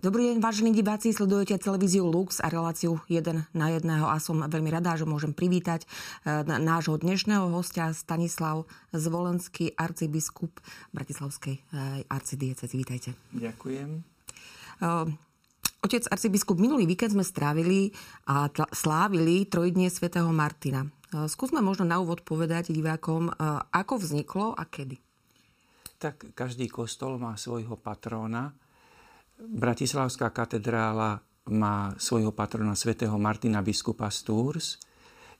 Dobrý deň, vážení diváci, sledujete televíziu Lux a reláciu 1 na 1 a som veľmi rada, že môžem privítať e, nášho dnešného hostia Stanislav Zvolenský, arcibiskup Bratislavskej e, arcidiecezy. Vítajte. Ďakujem. E, otec arcibiskup, minulý víkend sme strávili a slávili trojdnie svätého Martina. Skúsme možno na úvod povedať divákom, ako vzniklo a kedy. Tak každý kostol má svojho patróna, Bratislavská katedrála má svojho patrona svätého Martina biskupa z Tours.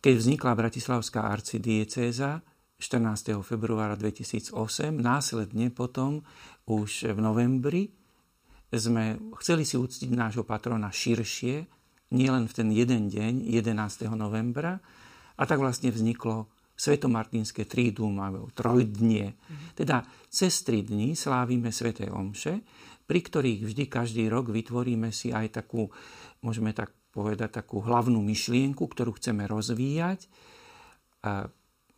Keď vznikla Bratislavská arcidiecéza 14. februára 2008, následne potom už v novembri sme chceli si uctiť nášho patrona širšie, nielen v ten jeden deň, 11. novembra, a tak vlastne vzniklo svetomartinské trídum alebo trojdnie. Teda cez tri dní slávime sveté omše, pri ktorých vždy každý rok vytvoríme si aj takú, môžeme tak povedať, takú hlavnú myšlienku, ktorú chceme rozvíjať a,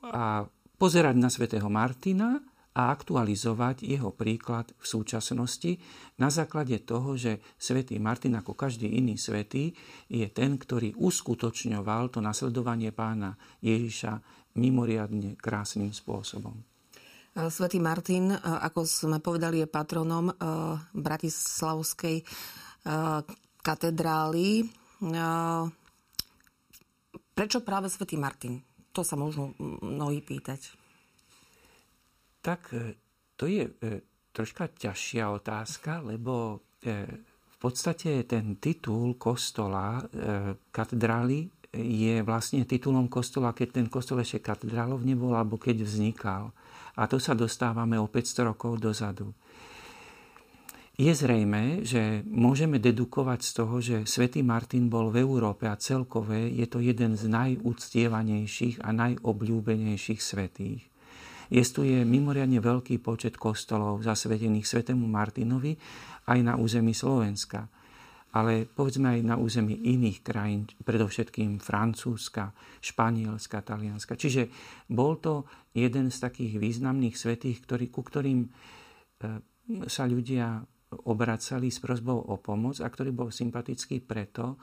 a pozerať na svätého Martina a aktualizovať jeho príklad v súčasnosti na základe toho, že svätý Martin ako každý iný svätý je ten, ktorý uskutočňoval to nasledovanie pána Ježiša mimoriadne krásnym spôsobom. Eh, Svetý Martin, eh, ako sme povedali, je patronom eh, Bratislavskej katedrály. Prečo práve Svetý Martin? To sa môžu mnohí pýtať. Tak to je troška ťažšia otázka, lebo v podstate ten titul kostola, katedrály, je vlastne titulom kostola, keď ten kostol ešte katedrálov nebol, alebo keď vznikal. A tu sa dostávame o 500 rokov dozadu. Je zrejme, že môžeme dedukovať z toho, že svätý Martin bol v Európe a celkové je to jeden z najúctievanejších a najobľúbenejších svetých. Jestuje mimoriadne veľký počet kostolov zasvetených svetému Martinovi aj na území Slovenska ale povedzme aj na území iných krajín, predovšetkým Francúzska, Španielska, Talianska. Čiže bol to jeden z takých významných svetých, ktorý, ku ktorým e, sa ľudia obracali s prozbou o pomoc a ktorý bol sympatický preto,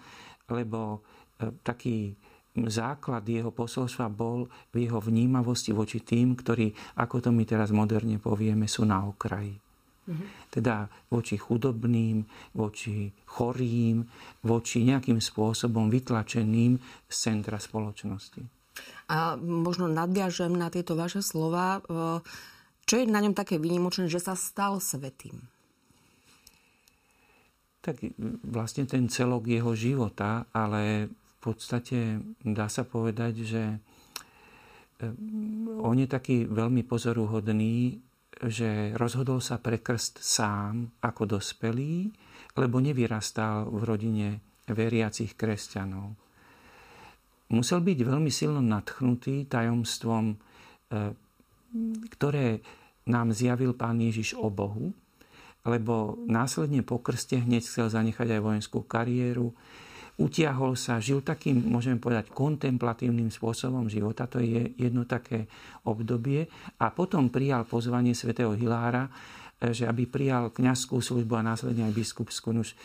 lebo e, taký základ jeho posolstva bol v jeho vnímavosti voči tým, ktorí, ako to my teraz moderne povieme, sú na okraji. Mm-hmm. Teda voči chudobným, voči chorým, voči nejakým spôsobom vytlačeným z centra spoločnosti. A možno nadviažem na tieto vaše slova. Čo je na ňom také výnimočné, že sa stal svetým? Tak vlastne ten celok jeho života, ale v podstate dá sa povedať, že e, on je taký veľmi pozoruhodný že rozhodol sa pre krst sám ako dospelý, lebo nevyrastal v rodine veriacich kresťanov. Musel byť veľmi silno nadchnutý tajomstvom, e, ktoré nám zjavil pán Ježiš o Bohu, lebo následne po krste hneď chcel zanechať aj vojenskú kariéru, utiahol sa, žil takým, môžeme povedať, kontemplatívnym spôsobom života. To je jedno také obdobie. A potom prijal pozvanie svätého Hilára, e, že aby prijal kňazskú službu a následne aj biskupskú. Nuž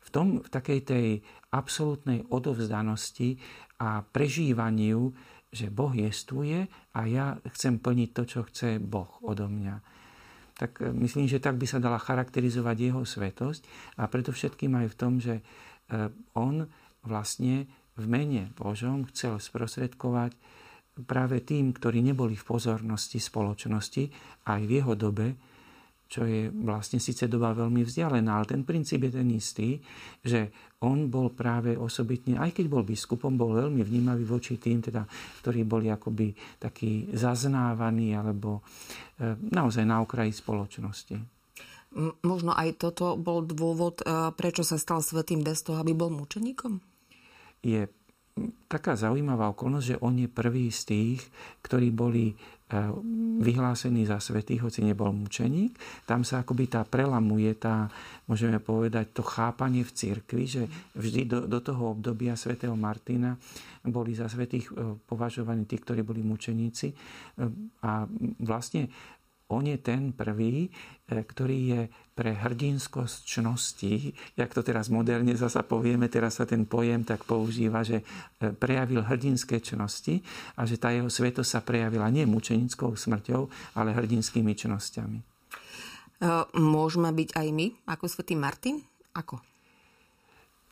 v, tom, v takej tej absolútnej odovzdanosti a prežívaniu, že Boh jestuje a ja chcem plniť to, čo chce Boh odo mňa. Tak e, myslím, že tak by sa dala charakterizovať jeho svetosť a preto všetkým aj v tom, že on vlastne v mene Božom chcel sprostredkovať práve tým, ktorí neboli v pozornosti spoločnosti, aj v jeho dobe, čo je vlastne síce doba veľmi vzdialená, ale ten princíp je ten istý, že on bol práve osobitne, aj keď bol biskupom, bol veľmi vnímavý voči tým, teda, ktorí boli akoby takí zaznávaní alebo e, naozaj na okraji spoločnosti. Možno aj toto bol dôvod, e, prečo sa stal svetým bez toho, aby bol mučeníkom? Je taká zaujímavá okolnosť, že on je prvý z tých, ktorí boli e, vyhlásení za svetých, hoci nebol mučeník. Tam sa akoby tá prelamuje, tá, môžeme povedať, to chápanie v cirkvi, že vždy do, do toho obdobia svätého Martina boli za svetých e, považovaní tí, ktorí boli mučeníci. A vlastne on je ten prvý, e, ktorý je pre hrdinskosť čnosti, jak to teraz moderne zasa povieme, teraz sa ten pojem tak používa, že e, prejavil hrdinské čnosti a že tá jeho sveto sa prejavila nie mučenickou smrťou, ale hrdinskými čnosťami. Môžeme byť aj my ako svätý Martin? Ako?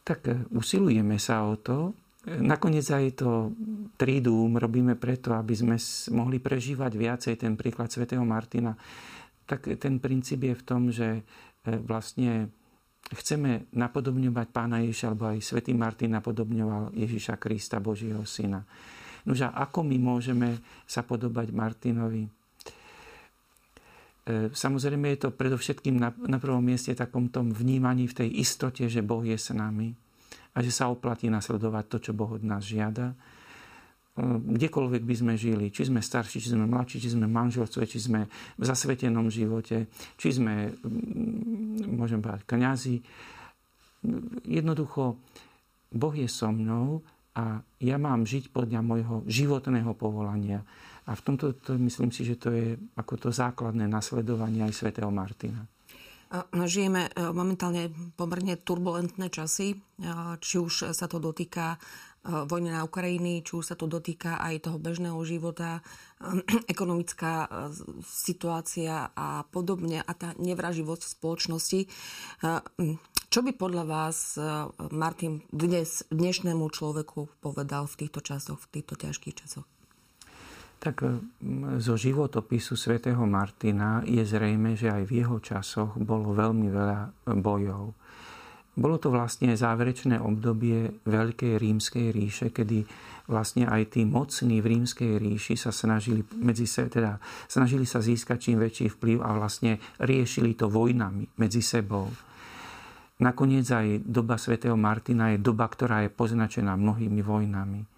Tak usilujeme sa o to, Nakoniec aj to trídum robíme preto, aby sme mohli prežívať viacej ten príklad svätého Martina. Tak ten princíp je v tom, že e, vlastne chceme napodobňovať pána Ježiša, alebo aj svätý Martin napodobňoval Ježiša Krista, Božieho syna. Nože ako my môžeme sa podobať Martinovi? E, samozrejme je to predovšetkým na, na prvom mieste takom tom vnímaní v tej istote, že Boh je s nami a že sa oplatí nasledovať to, čo Boh od nás žiada. Kdekoľvek by sme žili, či sme starší, či sme mladší, či sme manželstve, či sme v zasvetenom živote, či sme, mm, môžem povedať, kňazi. Jednoducho, Boh je so mnou a ja mám žiť podľa môjho životného povolania. A v tomto to, myslím si, že to je ako to základné nasledovanie aj svätého Martina. Žijeme e, momentálne pomerne turbulentné časy, e, či už sa to dotýka e, vojny na Ukrajiny, či už sa to dotýka aj toho bežného života, ekonomická situácia a podobne a tá nevraživosť v spoločnosti. Čo by podľa vás Martin dnes, dnešnému človeku povedal v týchto časoch, v týchto ťažkých časoch? Tak zo životopisu svätého Martina je zrejme, že aj v jeho časoch bolo veľmi veľa bojov. Bolo to vlastne záverečné obdobie Veľkej rímskej ríše, kedy vlastne aj tí mocní v rímskej ríši sa snažili, medzi se, teda, snažili sa získať čím väčší vplyv a vlastne riešili to vojnami medzi sebou. Nakoniec aj doba svätého Martina je doba, ktorá je poznačená mnohými vojnami.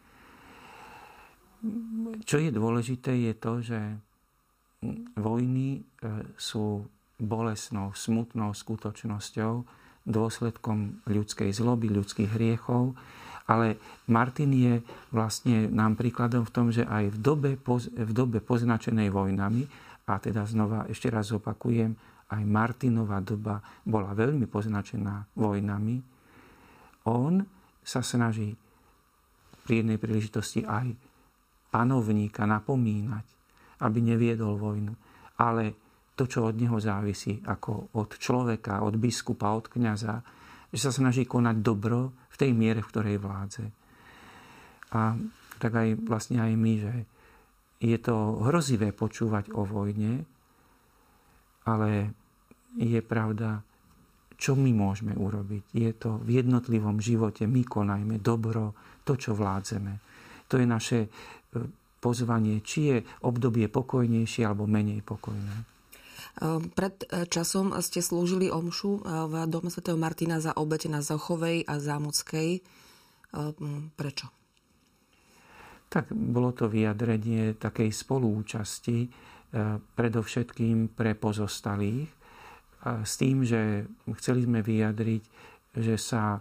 Čo je dôležité je to, že vojny e, sú bolesnou, smutnou skutočnosťou, dôsledkom ľudskej zloby, ľudských hriechov, ale Martin je vlastne nám príkladom v tom, že aj v dobe, v dobe poznačenej vojnami, a teda znova ešte raz opakujem, aj Martinová doba bola veľmi poznačená vojnami, on sa snaží pri jednej príležitosti aj panovníka napomínať, aby neviedol vojnu. Ale to, čo od neho závisí, ako od človeka, od biskupa, od kniaza, že sa snaží konať dobro v tej miere, v ktorej vládze. A tak aj vlastne aj my, že je to hrozivé počúvať o vojne, ale je pravda, čo my môžeme urobiť. Je to v jednotlivom živote, my konajme dobro, to, čo vládzeme. To je naše pozvanie, či je obdobie pokojnejšie alebo menej pokojné. Ehm, pred e, časom ste slúžili omšu e, v Dome Sv. Martina za obete na Zochovej a Zámockej. Ehm, prečo? Tak bolo to vyjadrenie takej spolúčasti e, predovšetkým pre pozostalých s tým, že chceli sme vyjadriť, že sa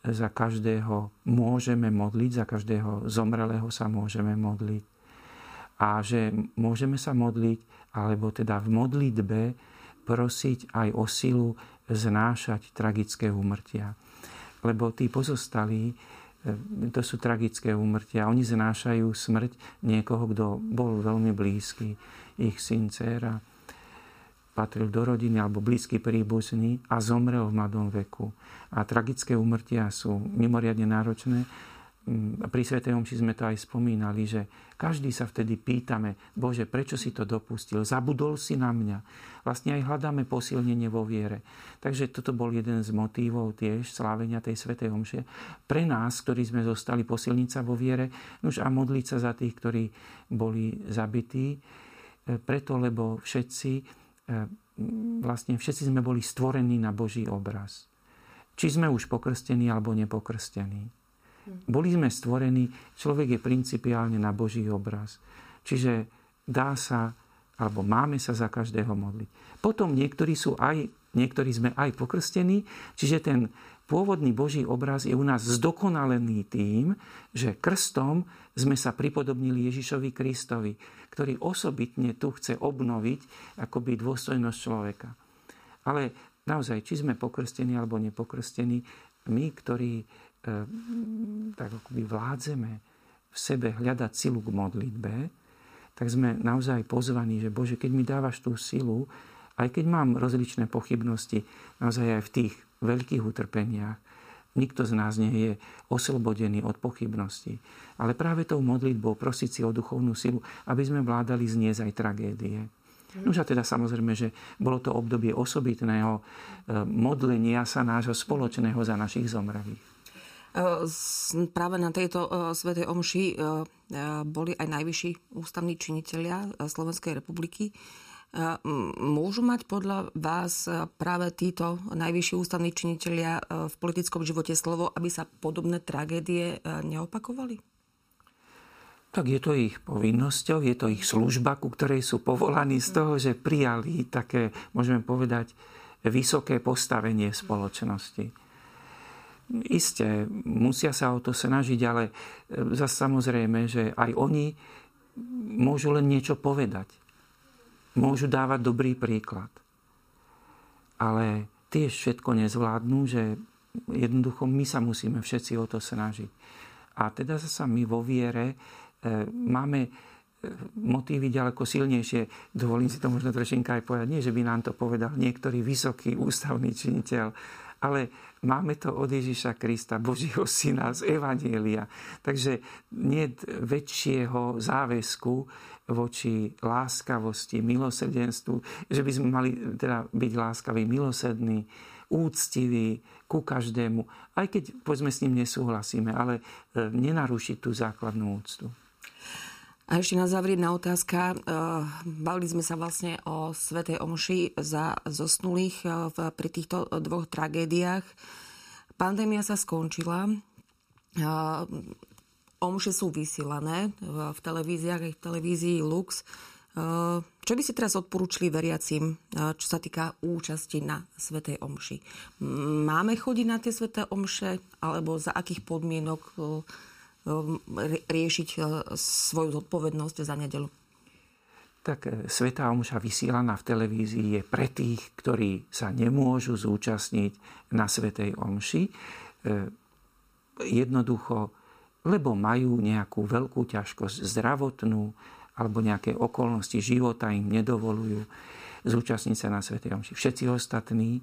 za každého môžeme modliť, za každého zomrelého sa môžeme modliť. A že môžeme sa modliť, alebo teda v modlitbe prosiť aj o silu znášať tragické úmrtia. Lebo tí pozostalí, e, to sú tragické úmrtia. Oni znášajú smrť niekoho, kto bol veľmi blízky, ich syn, dcera, patril do rodiny alebo blízky príbuzný a zomrel v mladom veku. A tragické umrtia sú mimoriadne náročné. Mm, pri Svetej Omši sme to aj spomínali, že každý sa vtedy pýtame, Bože, prečo si to dopustil? Zabudol si na mňa. Vlastne aj hľadáme posilnenie vo viere. Takže toto bol jeden z motívov tiež slávenia tej Svetej Omše. Pre nás, ktorí sme zostali posilniť sa vo viere, už a modliť sa za tých, ktorí boli zabití, e, preto, lebo všetci vlastne všetci sme boli stvorení na Boží obraz. Či sme už pokrstení alebo nepokrstení. Boli sme stvorení, človek je principiálne na Boží obraz. Čiže dá sa, alebo máme sa za každého modliť. Potom niektorí sú aj, niektorí sme aj pokrstení, čiže ten, pôvodný Boží obraz je u nás zdokonalený tým, že krstom sme sa pripodobnili Ježišovi Kristovi, ktorý osobitne tu chce obnoviť akoby dôstojnosť človeka. Ale naozaj, či sme pokrstení alebo nepokrstení, my, ktorí e, tak akoby vládzeme v sebe hľadať silu k modlitbe, tak sme naozaj pozvaní, že Bože, keď mi dávaš tú silu, aj keď mám rozličné pochybnosti, naozaj aj v tých veľkých utrpeniach. Nikto z nás nie je oslobodený od pochybností. Ale práve tou modlitbou prosiť si o duchovnú silu, aby sme vládali zniesť aj tragédie. No a teda samozrejme, že bolo to obdobie osobitného e, modlenia sa nášho spoločného za našich zomrelých. E, práve na tejto e, Svetej Omši boli aj najvyšší ústavní činitelia Slovenskej republiky. Môžu mať podľa vás práve títo najvyšší ústavní činitelia e, v politickom živote slovo, aby sa podobné tragédie e, neopakovali? Tak je to ich povinnosťou, je to ich služba, ku ktorej sú povolaní z toho, že prijali také, môžeme povedať, vysoké postavenie spoločnosti. Isté, musia sa o to snažiť, ale e, zase samozrejme, že aj oni môžu len niečo povedať môžu dávať dobrý príklad. Ale tiež všetko nezvládnu, že jednoducho my sa musíme všetci o to snažiť. A teda sa my vo viere e, máme e, motívy ďaleko silnejšie. Dovolím si to možno trošinka aj povedať. Nie, že by nám to povedal niektorý vysoký ústavný činiteľ, ale máme to od Ježiša Krista, Božieho syna z Evanielia. Takže nie väčšieho záväzku voči láskavosti, milosrdenstvu, že by sme mali teda byť láskaví, milosrdní, úctiví ku každému, aj keď povedzme s ním nesúhlasíme, ale e, nenarušiť tú základnú úctu. A ešte na záver jedna otázka. E, bavili sme sa vlastne o Svetej Omši za zosnulých e, pri týchto dvoch tragédiách. Pandémia sa skončila omše sú vysielané v televíziách aj v televízii Lux. Čo by si teraz odporúčili veriacim, čo sa týka účasti na Svetej Omši? Máme chodiť na tie Sveté Omše, alebo za akých podmienok riešiť svoju zodpovednosť za nedelu? Tak Svetá Omša vysielaná v televízii je pre tých, ktorí sa nemôžu zúčastniť na Svetej Omši. Jednoducho lebo majú nejakú veľkú ťažkosť zdravotnú alebo nejaké okolnosti života im nedovolujú zúčastniť sa na Svetej Omši. Všetci ostatní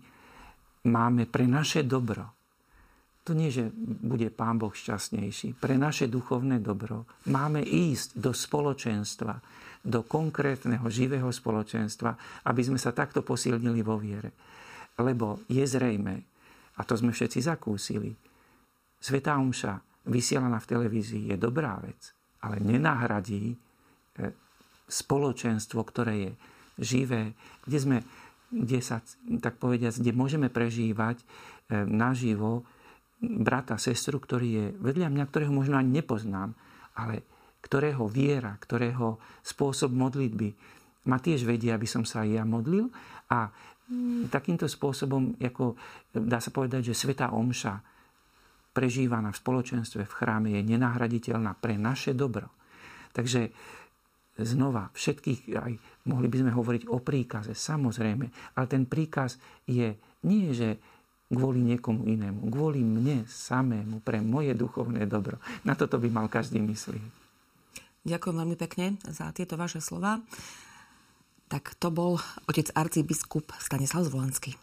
máme pre naše dobro. To nie, že bude Pán Boh šťastnejší. Pre naše duchovné dobro máme ísť do spoločenstva, do konkrétneho živého spoločenstva, aby sme sa takto posilnili vo viere. Lebo je zrejme, a to sme všetci zakúsili, Svetá Omša vysielaná v televízii je dobrá vec, ale nenahradí e, spoločenstvo, ktoré je živé, kde sme, kde sa, tak povediať, kde môžeme prežívať e, naživo brata, sestru, ktorý je vedľa mňa, ktorého možno ani nepoznám, ale ktorého viera, ktorého spôsob modlitby ma tiež vedia, aby som sa aj ja modlil a takýmto spôsobom, ako dá sa povedať, že Sveta Omša prežívaná v spoločenstve v chráme je nenahraditeľná pre naše dobro. Takže znova, všetkých, aj mohli by sme hovoriť o príkaze, samozrejme, ale ten príkaz je nie, že kvôli niekomu inému, kvôli mne samému, pre moje duchovné dobro. Na toto by mal každý myslieť. Ďakujem veľmi pekne za tieto vaše slova. Tak to bol otec arcibiskup Stanislav Zvolenský.